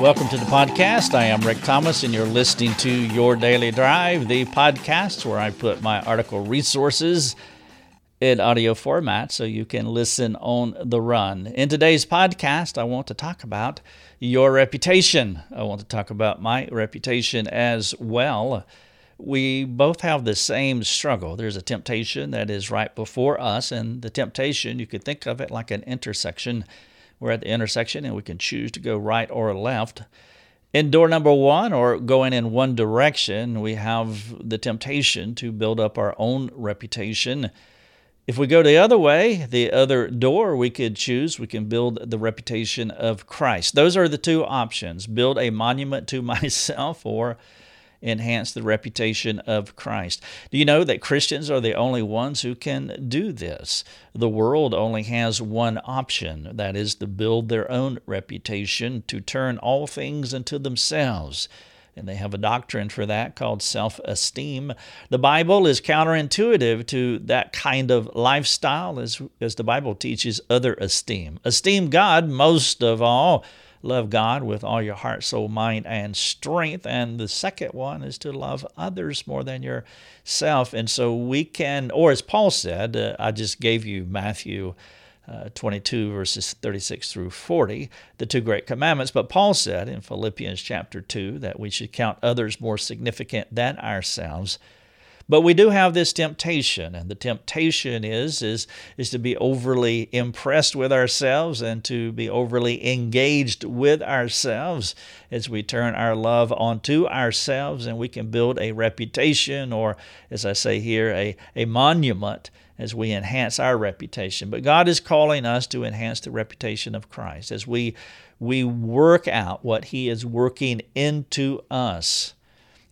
Welcome to the podcast. I am Rick Thomas, and you're listening to Your Daily Drive, the podcast where I put my article resources in audio format so you can listen on the run. In today's podcast, I want to talk about your reputation. I want to talk about my reputation as well. We both have the same struggle. There's a temptation that is right before us, and the temptation, you could think of it like an intersection we're at the intersection and we can choose to go right or left. In door number one, or going in one direction, we have the temptation to build up our own reputation. If we go the other way, the other door we could choose, we can build the reputation of Christ. Those are the two options build a monument to myself or enhance the reputation of Christ. Do you know that Christians are the only ones who can do this? The world only has one option that is to build their own reputation, to turn all things into themselves. And they have a doctrine for that called self esteem. The Bible is counterintuitive to that kind of lifestyle, as, as the Bible teaches other esteem. Esteem God most of all love God with all your heart, soul, mind, and strength. And the second one is to love others more than yourself. And so we can, or as Paul said, uh, I just gave you Matthew. Uh, 22 verses 36 through 40, the two great commandments. But Paul said in Philippians chapter 2 that we should count others more significant than ourselves. But we do have this temptation, and the temptation is is is to be overly impressed with ourselves and to be overly engaged with ourselves as we turn our love onto ourselves and we can build a reputation or as I say here a, a monument as we enhance our reputation. But God is calling us to enhance the reputation of Christ as we we work out what he is working into us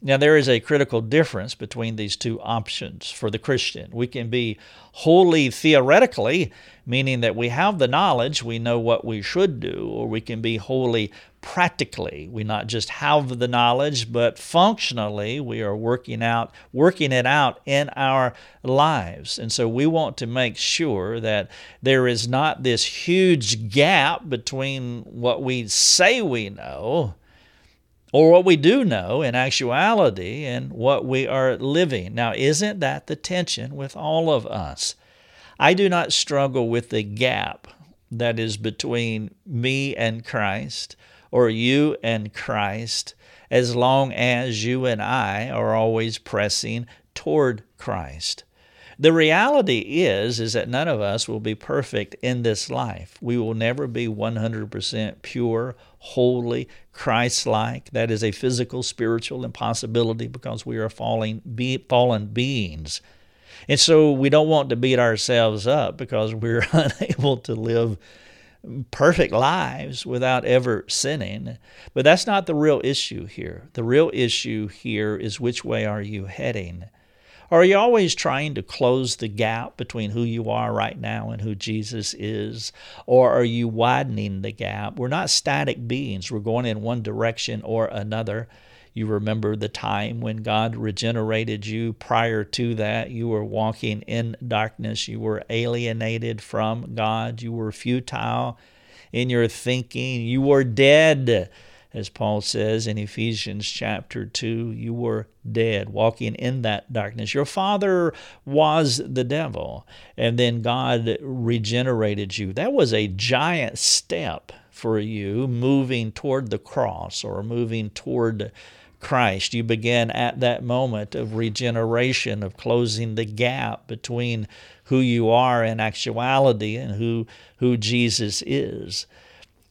now, there is a critical difference between these two options for the Christian. We can be holy theoretically, meaning that we have the knowledge, we know what we should do, or we can be holy practically. We not just have the knowledge, but functionally we are working out working it out in our lives. And so we want to make sure that there is not this huge gap between what we say we know or what we do know in actuality and what we are living. Now, isn't that the tension with all of us? I do not struggle with the gap that is between me and Christ or you and Christ as long as you and I are always pressing toward Christ. The reality is is that none of us will be perfect in this life. We will never be 100% pure, holy, Christ-like. That is a physical, spiritual impossibility because we are falling be, fallen beings. And so we don't want to beat ourselves up because we're unable to live perfect lives without ever sinning. But that's not the real issue here. The real issue here is which way are you heading? Or are you always trying to close the gap between who you are right now and who Jesus is? Or are you widening the gap? We're not static beings, we're going in one direction or another. You remember the time when God regenerated you. Prior to that, you were walking in darkness. You were alienated from God. You were futile in your thinking. You were dead as Paul says in Ephesians chapter 2, you were dead, walking in that darkness. Your father was the devil, and then God regenerated you. That was a giant step for you moving toward the cross or moving toward Christ. You began at that moment of regeneration, of closing the gap between who you are in actuality and who, who Jesus is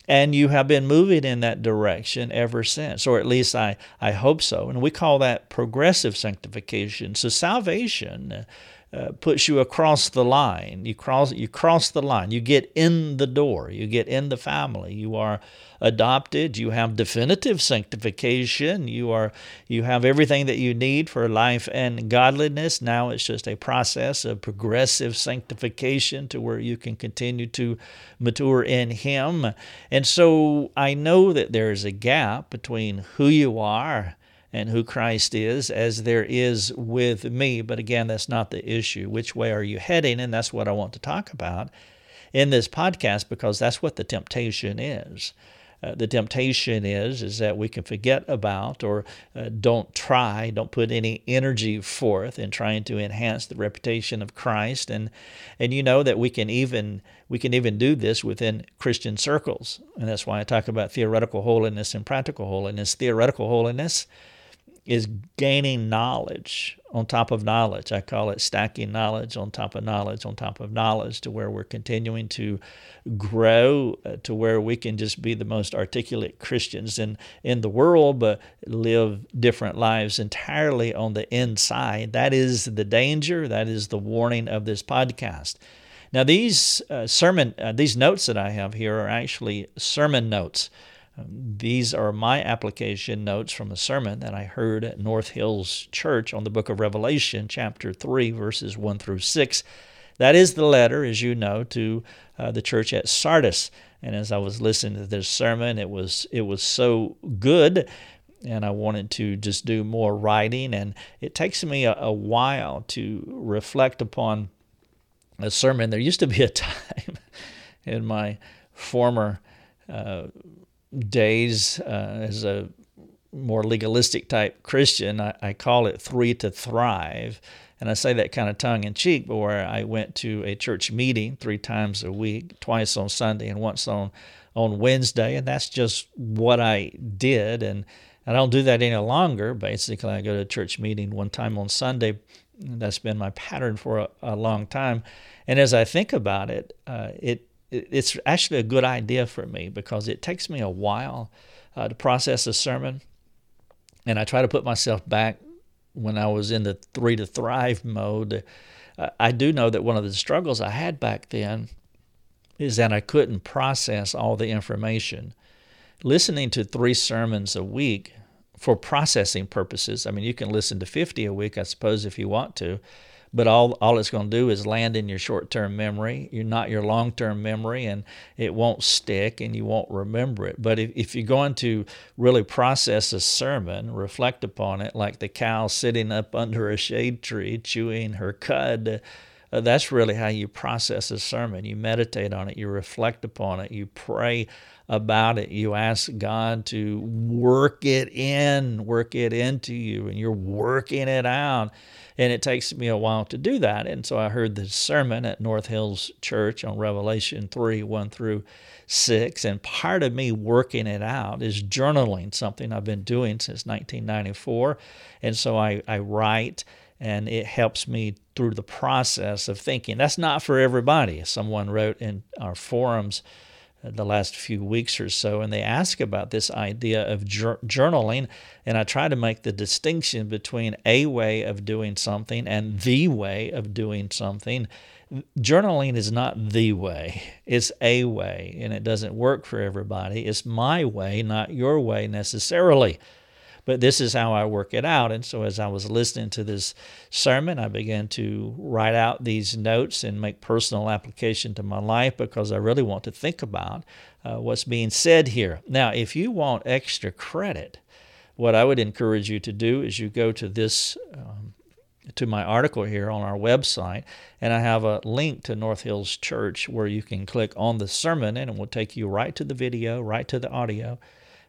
and you have been moving in that direction ever since, or at least I, I hope so. And we call that progressive sanctification. So salvation uh, puts you across the line. You cross you cross the line. You get in the door. You get in the family. You are adopted. You have definitive sanctification. You are you have everything that you need for life and godliness. Now it's just a process of progressive sanctification to where you can continue to mature in Him. And so I know that there is a gap between who you are and who Christ is as there is with me. But again, that's not the issue. Which way are you heading? And that's what I want to talk about in this podcast because that's what the temptation is. uh, the temptation is is that we can forget about or uh, don't try, don't put any energy forth in trying to enhance the reputation of Christ, and and you know that we can even we can even do this within Christian circles, and that's why I talk about theoretical holiness and practical holiness. Theoretical holiness is gaining knowledge on top of knowledge. I call it stacking knowledge on top of knowledge on top of knowledge to where we're continuing to grow uh, to where we can just be the most articulate Christians in, in the world, but live different lives entirely on the inside. That is the danger. That is the warning of this podcast. Now, these uh, sermon, uh, these notes that I have here are actually sermon notes. These are my application notes from a sermon that I heard at North Hills Church on the book of Revelation, chapter 3, verses 1 through 6. That is the letter, as you know, to uh, the church at Sardis. And as I was listening to this sermon, it was it was so good, and I wanted to just do more writing. And it takes me a, a while to reflect upon a sermon. There used to be a time in my former uh, days uh, as a more legalistic type Christian, I, I, call it three to thrive. And I say that kind of tongue in cheek, but where I went to a church meeting three times a week, twice on Sunday and once on, on Wednesday. And that's just what I did. And I don't do that any longer. Basically, I go to a church meeting one time on Sunday. That's been my pattern for a, a long time. And as I think about it, uh, it it's actually a good idea for me because it takes me a while uh, to process a sermon. And I try to put myself back when I was in the three to thrive mode. Uh, I do know that one of the struggles I had back then is that I couldn't process all the information. Listening to three sermons a week for processing purposes, I mean, you can listen to 50 a week, I suppose, if you want to but all, all it's going to do is land in your short term memory. You're not your long term memory, and it won't stick and you won't remember it. But if, if you're going to really process a sermon, reflect upon it, like the cow sitting up under a shade tree chewing her cud, uh, that's really how you process a sermon. You meditate on it, you reflect upon it, you pray about it, you ask God to work it in, work it into you, and you're working it out. And it takes me a while to do that. And so I heard the sermon at North Hills Church on Revelation 3 1 through 6. And part of me working it out is journaling, something I've been doing since 1994. And so I, I write and it helps me through the process of thinking. That's not for everybody. Someone wrote in our forums uh, the last few weeks or so, and they ask about this idea of jur- journaling. And I try to make the distinction between a way of doing something and the way of doing something. Journaling is not the way, it's a way, and it doesn't work for everybody. It's my way, not your way necessarily but this is how I work it out. And so as I was listening to this sermon, I began to write out these notes and make personal application to my life because I really want to think about uh, what's being said here. Now, if you want extra credit, what I would encourage you to do is you go to this. Um, to my article here on our website, and I have a link to North Hills Church where you can click on the sermon and it will take you right to the video, right to the audio,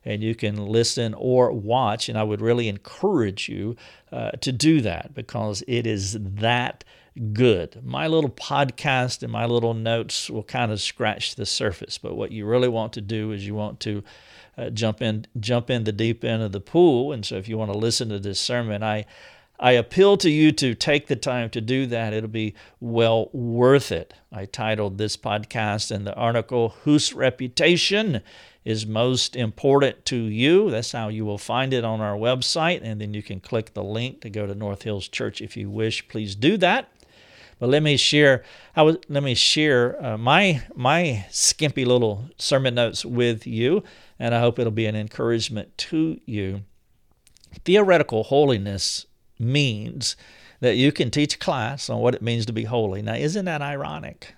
and you can listen or watch. And I would really encourage you uh, to do that because it is that good. My little podcast and my little notes will kind of scratch the surface, but what you really want to do is you want to uh, jump in jump in the deep end of the pool. And so if you want to listen to this sermon, I I appeal to you to take the time to do that. It'll be well worth it. I titled this podcast and the article Whose Reputation is most important to you. That's how you will find it on our website. And then you can click the link to go to North Hills Church if you wish. Please do that. But let me share. I was, let me share uh, my my skimpy little sermon notes with you, and I hope it'll be an encouragement to you. Theoretical holiness means that you can teach a class on what it means to be holy. Now, isn't that ironic?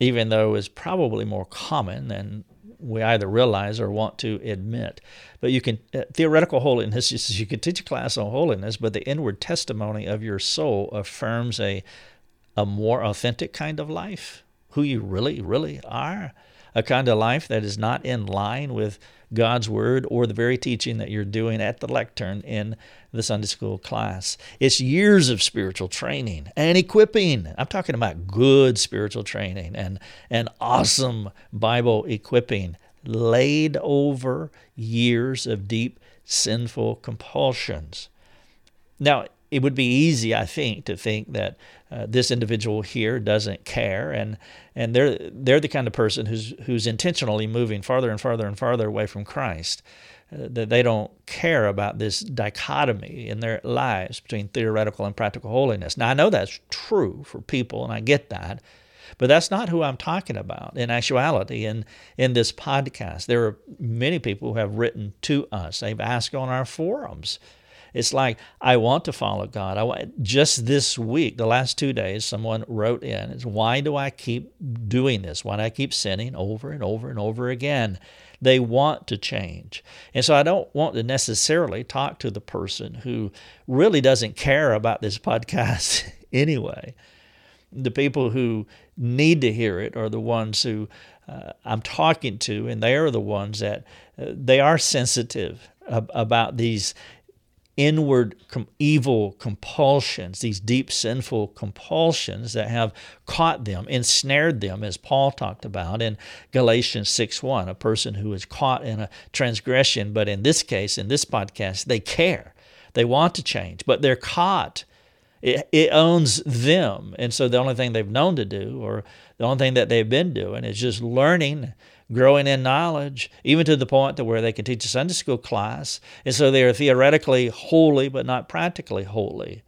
Even though it's probably more common than we either realize or want to admit. But you can, uh, theoretical holiness is you can teach a class on holiness, but the inward testimony of your soul affirms a, a more authentic kind of life, who you really, really are. A kind of life that is not in line with God's Word or the very teaching that you're doing at the lectern in the Sunday school class. It's years of spiritual training and equipping. I'm talking about good spiritual training and, and awesome Bible equipping laid over years of deep sinful compulsions. Now, it would be easy, I think, to think that uh, this individual here doesn't care, and and they're they're the kind of person who's who's intentionally moving farther and farther and farther away from Christ. Uh, that they don't care about this dichotomy in their lives between theoretical and practical holiness. Now, I know that's true for people, and I get that, but that's not who I'm talking about in actuality. In, in this podcast, there are many people who have written to us, they've asked on our forums it's like I want to follow God. I just this week, the last two days, someone wrote in, "Is why do I keep doing this? Why do I keep sinning over and over and over again?" They want to change, and so I don't want to necessarily talk to the person who really doesn't care about this podcast anyway. The people who need to hear it are the ones who uh, I'm talking to, and they are the ones that uh, they are sensitive ab- about these inward com- evil compulsions, these deep sinful compulsions that have caught them, ensnared them, as Paul talked about in Galatians 6 1, a person who is caught in a transgression, but in this case, in this podcast, they care. They want to change, but they're caught. It, it owns them. And so the only thing they've known to do, or the only thing that they've been doing, is just learning growing in knowledge, even to the point to where they can teach a Sunday school class. And so they are theoretically holy, but not practically holy.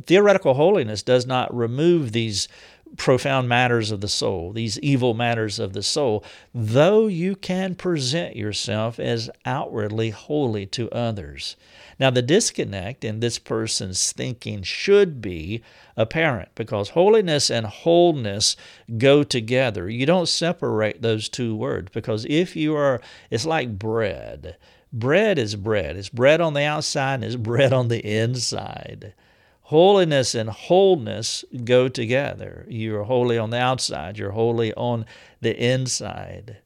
Theoretical holiness does not remove these profound matters of the soul, these evil matters of the soul, though you can present yourself as outwardly holy to others. Now, the disconnect in this person's thinking should be apparent because holiness and wholeness go together. You don't separate those two words because if you are, it's like bread. Bread is bread. It's bread on the outside and it's bread on the inside. Holiness and wholeness go together. You're holy on the outside, you're holy on the inside.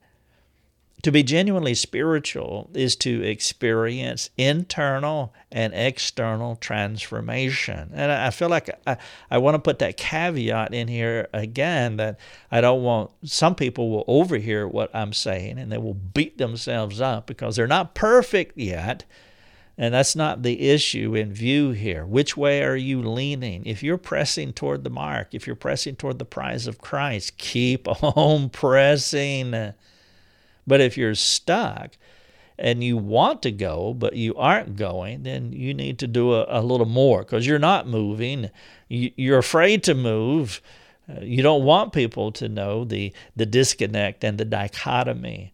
To be genuinely spiritual is to experience internal and external transformation. And I feel like I, I want to put that caveat in here again that I don't want some people will overhear what I'm saying and they will beat themselves up because they're not perfect yet. And that's not the issue in view here. Which way are you leaning? If you're pressing toward the mark, if you're pressing toward the prize of Christ, keep on pressing. But if you're stuck and you want to go, but you aren't going, then you need to do a, a little more because you're not moving. You, are afraid to move. Uh, you don't want people to know the, the disconnect and the dichotomy.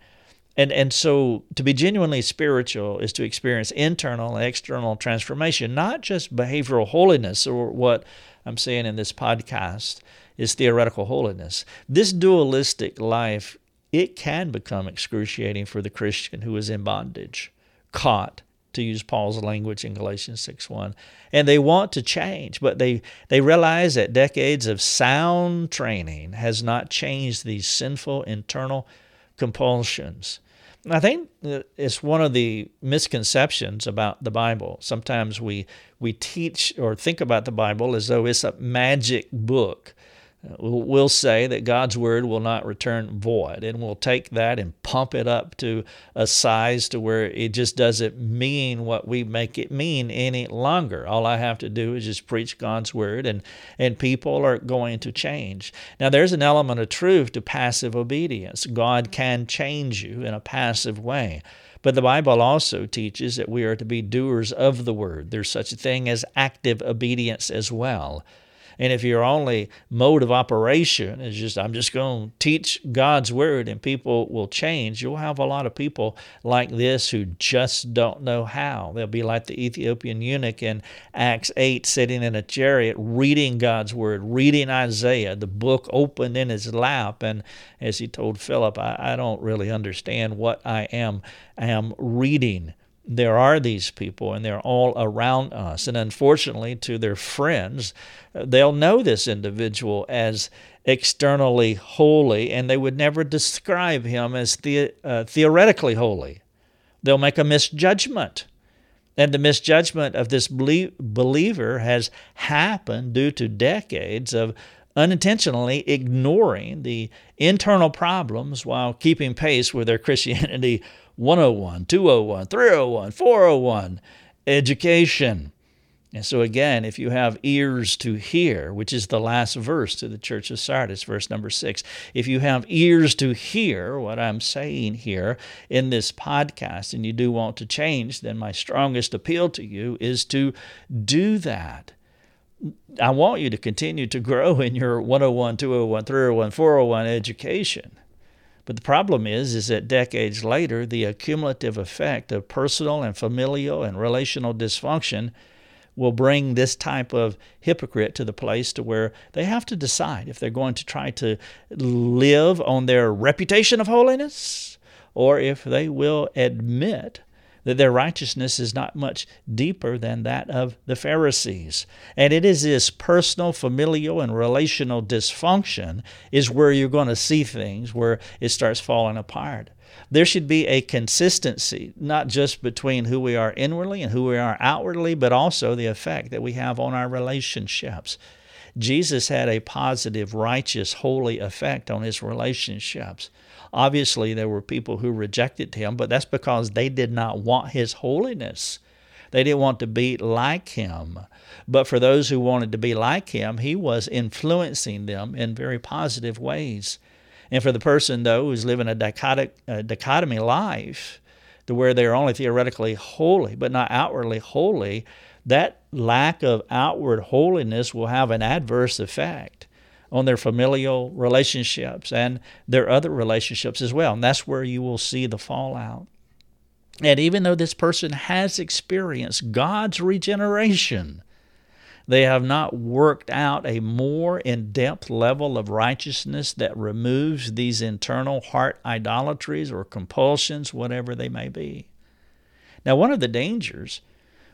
And, and so to be genuinely spiritual is to experience internal and external transformation, not just behavioral holiness or what I'm saying in this podcast is theoretical holiness. This dualistic life it can become excruciating for the Christian who is in bondage, caught, to use Paul's language in Galatians 6:1. And they want to change, but they, they realize that decades of sound training has not changed these sinful internal compulsions. I think it's one of the misconceptions about the Bible. Sometimes we we teach or think about the Bible as though it's a magic book Uh, we'll say that God's word will not return void, and we'll take that and pump it up to a size to where it just doesn't mean what we make it mean any longer. All I have to do is just preach God's word, and, and people are going to change. Now, there's an element of truth to passive obedience. God can change you in a passive way. But the Bible also teaches that we are to be doers of the word. There's such a thing as active obedience as well. And if your only mode of operation is just, I'm just going to teach God's word and people will change, you'll have a lot of people like this who just don't know how. They'll be like the Ethiopian eunuch in Acts 8, sitting in a chariot, reading God's word, reading Isaiah, the book open in his lap. And as he told Philip, I, I don't really understand what I am, I am reading there are these people and they're all around us. And unfortunately, to their friends, they'll know this individual as externally holy and they would never describe him as the, uh, theoretically holy. They'll make a misjudgment. And the misjudgment of this believer has happened due to decades of unintentionally ignoring the internal problems while keeping pace with their Christianity 101, 201, 301, 401 education. And so, again, if you have ears to hear, which is the last verse to the church of Sardis, verse number six, if you have ears to hear what I'm saying here in this podcast and you do want to change, then my strongest appeal to you is to do that. I want you to continue to grow in your 101, 201, 301, 401 education. But the problem is, is that decades later, the accumulative effect of personal and familial and relational dysfunction will bring this type of hypocrite to the place to where they have to decide if they're going to try to live on their reputation of holiness or if they will admit that their righteousness is not much deeper than that of the Pharisees. And it is this personal, familial, and relational dysfunction is where you're going to see things where it starts falling apart. There should be a consistency, not just between who we are inwardly and who we are outwardly, but also the effect that we have on our relationships. Jesus had a positive, righteous, holy effect on his relationships. Obviously, there were people who rejected him, but that's because they did not want his holiness. They didn't want to be like him. But for those who wanted to be like him, he was influencing them in very positive ways. And for the person, though, who's living a dichotomy life, to where they're only theoretically holy but not outwardly holy, that lack of outward holiness will have an adverse effect on their familial relationships and their other relationships as well. And that's where you will see the fallout. And even though this person has experienced God's regeneration, they have not worked out a more in depth level of righteousness that removes these internal heart idolatries or compulsions, whatever they may be. Now, one of the dangers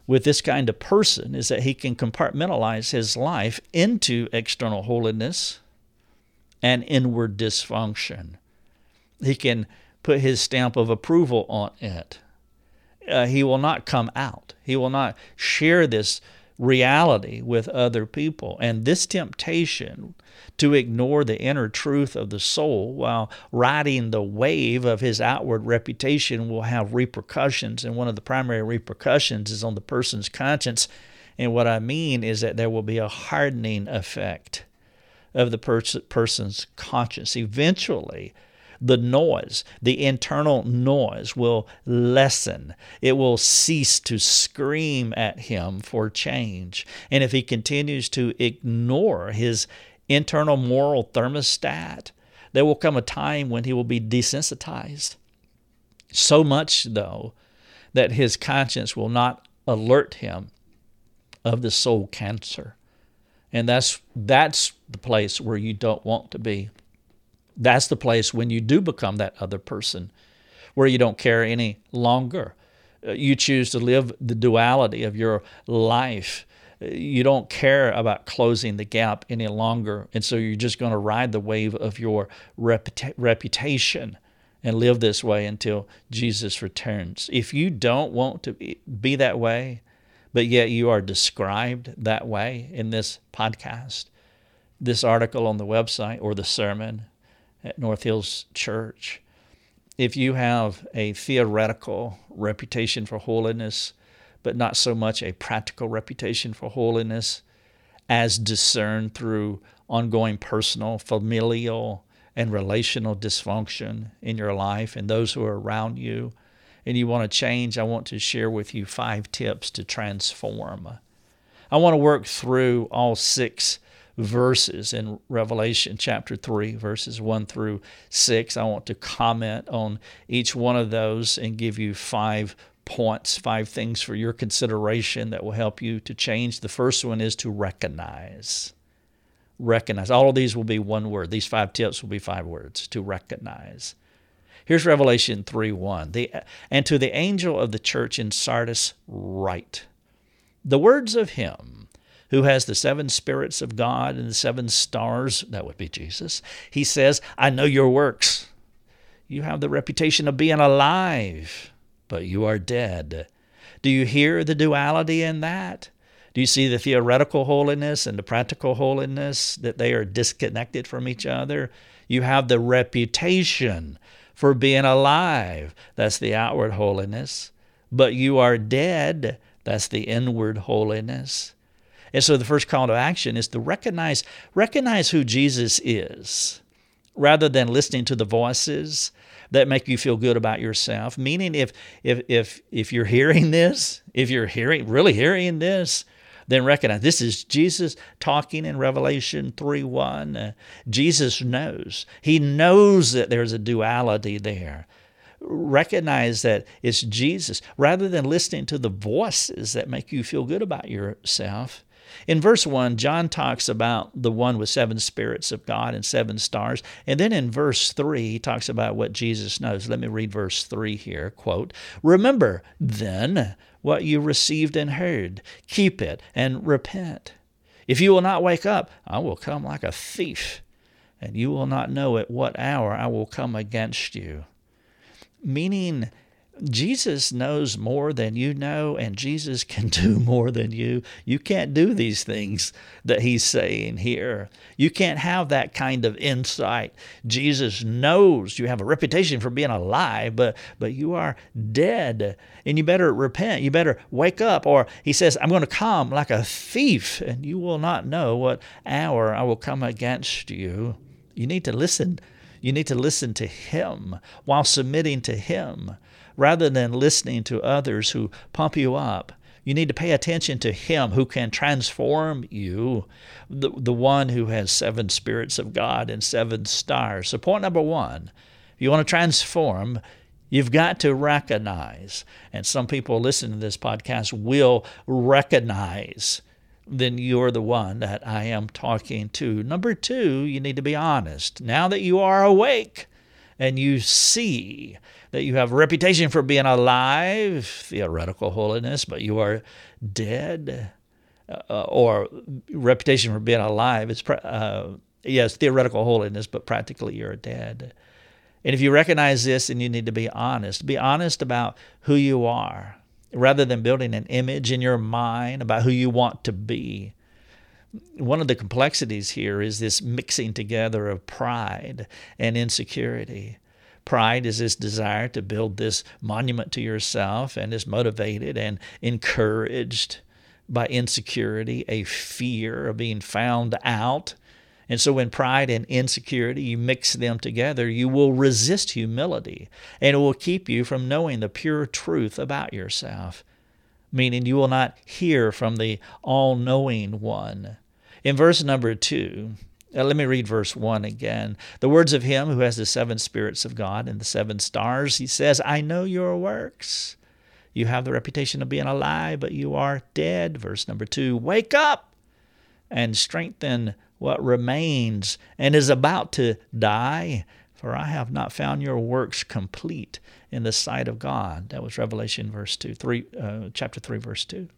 with this kind of person is that he can compartmentalize his life into external holiness and inward dysfunction. He can put his stamp of approval on it. Uh, he will not come out. He will not share this reality with other people. And this temptation to ignore the inner truth of the soul while riding the wave of his outward reputation will have repercussions. And one of the primary repercussions is on the person's conscience. And what I mean is that there will be a hardening effect of the pers- person's conscience. Eventually, the noise, the internal noise will lessen. It will cease to scream at him for change. And if he continues to ignore his internal moral thermostat, there will come a time when he will be desensitized. So much, though, that his conscience will not alert him of the soul cancer. And that's that's the place where you don't want to be. That's the place when you do become that other person, where you don't care any longer. Uh, you choose to live the duality of your life you don't care about closing the gap any longer. And so you're just going to ride the wave of your reputa- reputation and live this way until Jesus returns. If you don't want to be that way, but yet you are described that way in this podcast, this article on the website, or the sermon at North Hills Church, if you have a theoretical reputation for holiness, but not so much a practical reputation for holiness as discerned through ongoing personal, familial, and relational dysfunction in your life and those who are around you, and you want to change, I want to share with you five tips to transform. I want to work through all six verses in Revelation chapter 3, verses 1 through 6. I want to comment on each one of those and give you five points, five things for your consideration that will help you to change. The first one is to recognize. Recognize. All of these will be one word. These five tips will be five words to recognize. Here's Revelation 3 1. The, and to the angel of the church in Sardis, write the words of him who has the seven spirits of God and the seven stars, that would be Jesus. He says, I know your works. You have the reputation of being alive, but you are dead. Do you hear the duality in that? Do you see the theoretical holiness and the practical holiness that they are disconnected from each other? You have the reputation for being alive. That's the outward holiness. But you are dead. That's the inward holiness. And so the first call to action is to recognize recognize who Jesus is rather than listening to the voices that make you feel good about yourself. Meaning if if if if you're hearing this, if you're hearing really hearing this, then recognize this is Jesus talking in Revelation 3 1. Uh, Jesus knows. He knows that there's a duality there. Recognize that it's Jesus rather than listening to the voices that make you feel good about yourself. In verse 1, John talks about the one with seven spirits of God and seven stars. And then in verse 3, he talks about what Jesus knows. Let me read verse 3 here. Quote, Remember then what you received and heard. Keep it and repent. If you will not wake up, I will come like a thief, and you will not know at what hour I will come against you. Meaning, Jesus knows more than you know, and Jesus can do more than you. You can't do these things that he's saying here. You can't have that kind of insight. Jesus knows you have a reputation for being alive, but, but you are dead, and you better repent. You better wake up. Or he says, I'm going to come like a thief, and you will not know what hour I will come against you. You need to listen. You need to listen to him while submitting to him rather than listening to others who pump you up. You need to pay attention to Him who can transform you, the, the one who has seven spirits of God and seven stars. So, point number one if you want to transform, you've got to recognize, and some people listening to this podcast will recognize then you're the one that I am talking to. Number two, you need to be honest. Now that you are awake and you see that you have reputation for being alive, theoretical holiness, but you are dead, uh, or reputation for being alive. It's uh, yes, theoretical holiness, but practically you're dead. And if you recognize this, and you need to be honest. Be honest about who you are, rather than building an image in your mind about who you want to be. One of the complexities here is this mixing together of pride and insecurity. Pride is this desire to build this monument to yourself and is motivated and encouraged by insecurity, a fear of being found out. And so, when pride and insecurity, you mix them together, you will resist humility and it will keep you from knowing the pure truth about yourself, meaning you will not hear from the all knowing one. In verse number two, uh, let me read verse 1 again. The words of him who has the seven spirits of God and the seven stars, he says, I know your works. You have the reputation of being alive, but you are dead. Verse number 2 Wake up and strengthen what remains and is about to die, for I have not found your works complete in the sight of God. That was Revelation verse 2, 3, uh, chapter 3, verse 2.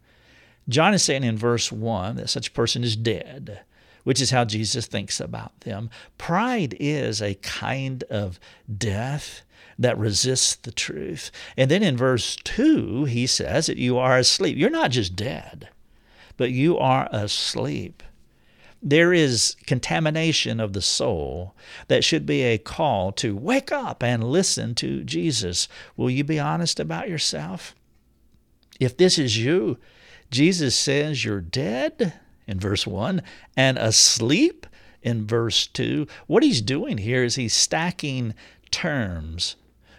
John is saying in verse 1 that such a person is dead which is how Jesus thinks about them. Pride is a kind of death that resists the truth. And then in verse 2, he says that you are asleep. You're not just dead, but you are asleep. There is contamination of the soul that should be a call to wake up and listen to Jesus. Will you be honest about yourself? If this is you, Jesus says you're dead in verse 1 and asleep in verse 2. What he's doing here is he's stacking terms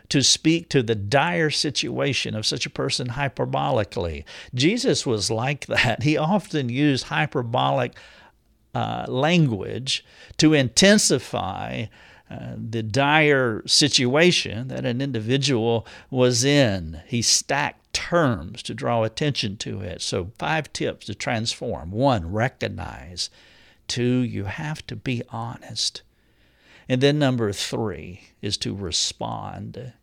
to speak to the dire situation of such a person hyperbolically. Jesus was like that. He often used hyperbolic uh, language to intensify uh, the dire situation that an individual was in. He stacked terms to draw attention to it. So, five tips to transform. One, recognize. Two, you have to be honest. And then number three is to respond.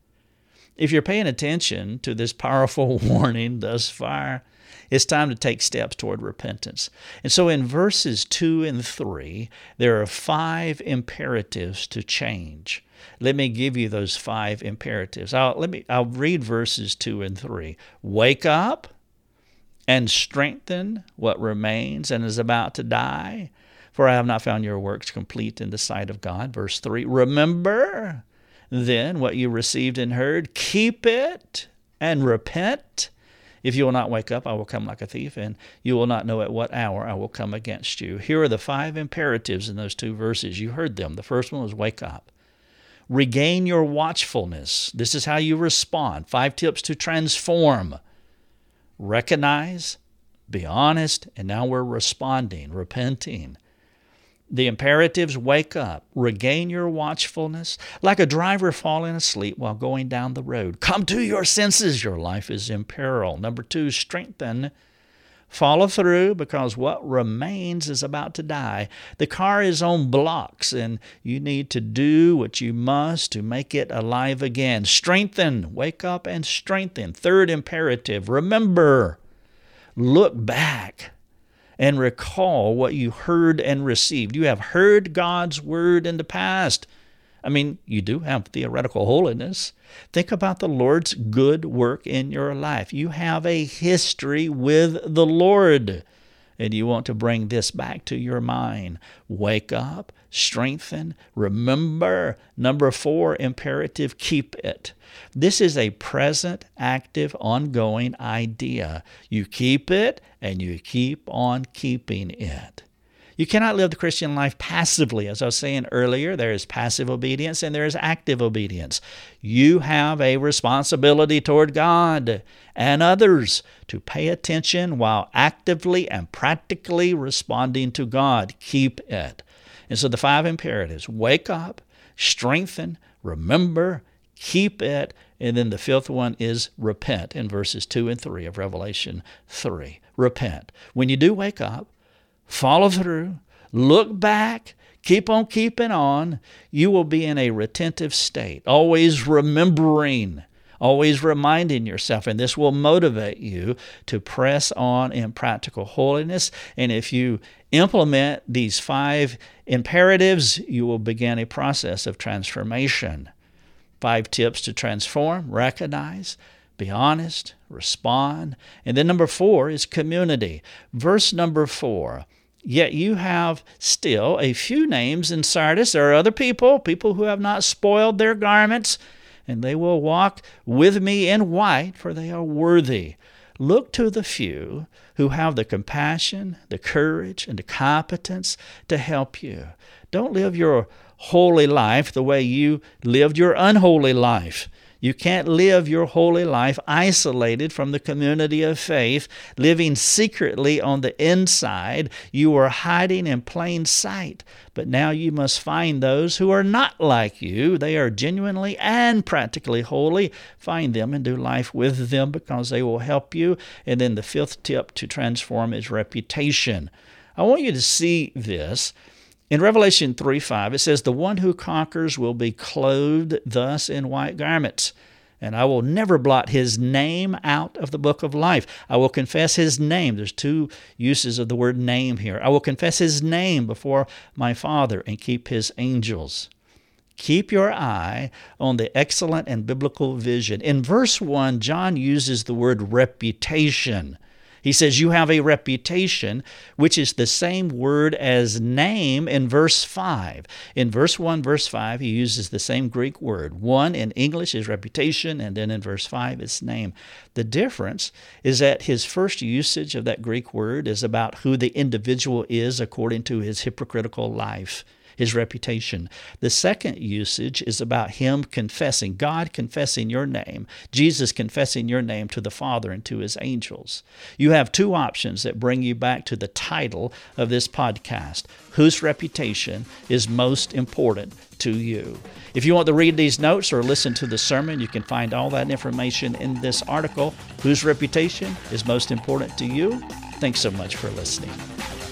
If you're paying attention to this powerful warning thus far, it's time to take steps toward repentance. And so in verses 2 and 3, there are five imperatives to change. Let me give you those five imperatives. I'll, let me, I'll read verses 2 and 3. Wake up and strengthen what remains and is about to die, for I have not found your works complete in the sight of God. Verse 3 Remember then what you received and heard, keep it and repent. If you will not wake up, I will come like a thief, and you will not know at what hour I will come against you. Here are the five imperatives in those two verses. You heard them. The first one was wake up. Regain your watchfulness. This is how you respond. Five tips to transform. Recognize, be honest, and now we're responding, repenting. The imperatives wake up, regain your watchfulness, like a driver falling asleep while going down the road. Come to your senses, your life is in peril. Number two, strengthen. Follow through because what remains is about to die. The car is on blocks and you need to do what you must to make it alive again. Strengthen, wake up and strengthen. Third imperative, remember, look back and recall what you heard and received. You have heard God's word in the past. I mean, you do have theoretical holiness. Think about the Lord's good work in your life. You have a history with the Lord, and you want to bring this back to your mind. Wake up, strengthen, remember. Number four, imperative, keep it. This is a present, active, ongoing idea. You keep it and you keep on keeping it. You cannot live the Christian life passively. As I was saying earlier, there is passive obedience and there is active obedience. You have a responsibility toward God and others to pay attention while actively and practically responding to God. Keep it. And so the five imperatives wake up, strengthen, remember, keep it. And then the fifth one is repent in verses 2 and 3 of Revelation 3. Repent. When you do wake up, follow through, look back, keep on keeping on, you will be in a retentive state, always remembering always reminding yourself, and this will motivate you to press on in practical holiness. And if you implement these five imperatives, you will begin a process of transformation. Five tips to transform recognize, be honest, respond. And then number four is community. Verse number four. Yet you have still a few names in Sardis. There are other people, people who have not spoiled their garments, and they will walk with me in white, for they are worthy. Look to the few who have the compassion, the courage, and the competence to help you. Don't live your holy life the way you lived your unholy life. You can't live your holy life isolated from the community of faith, living secretly on the inside. You are hiding in plain sight. But now you must find those who are not like you. They are genuinely and practically holy. Find them and do life with them because they will help you. And then the fifth tip to transform is reputation. I want you to see this. In Revelation 3 5, it says, The one who conquers will be clothed thus in white garments. And I will never blot his name out of the book of life. I will confess his name. There's two uses of the word name here. I will confess his name before my Father and keep his angels. Keep your eye on the excellent and biblical vision. In verse 1, John uses the word reputation. He says, You have a reputation, which is the same word as name in verse 5. In verse 1, verse 5, he uses the same Greek word. One in English is reputation, and then in verse 5, it's name. The difference is that his first usage of that Greek word is about who the individual is according to his hypocritical life his reputation. The second usage is about him confessing, God confessing your name, Jesus confessing your name to the Father and to his angels. You have two options that bring you back to the title of this podcast Whose reputation is most important to you? If you want to read these notes or listen to the sermon, you can find all that information in this article. Whose reputation is most important to you? Thanks so much for listening.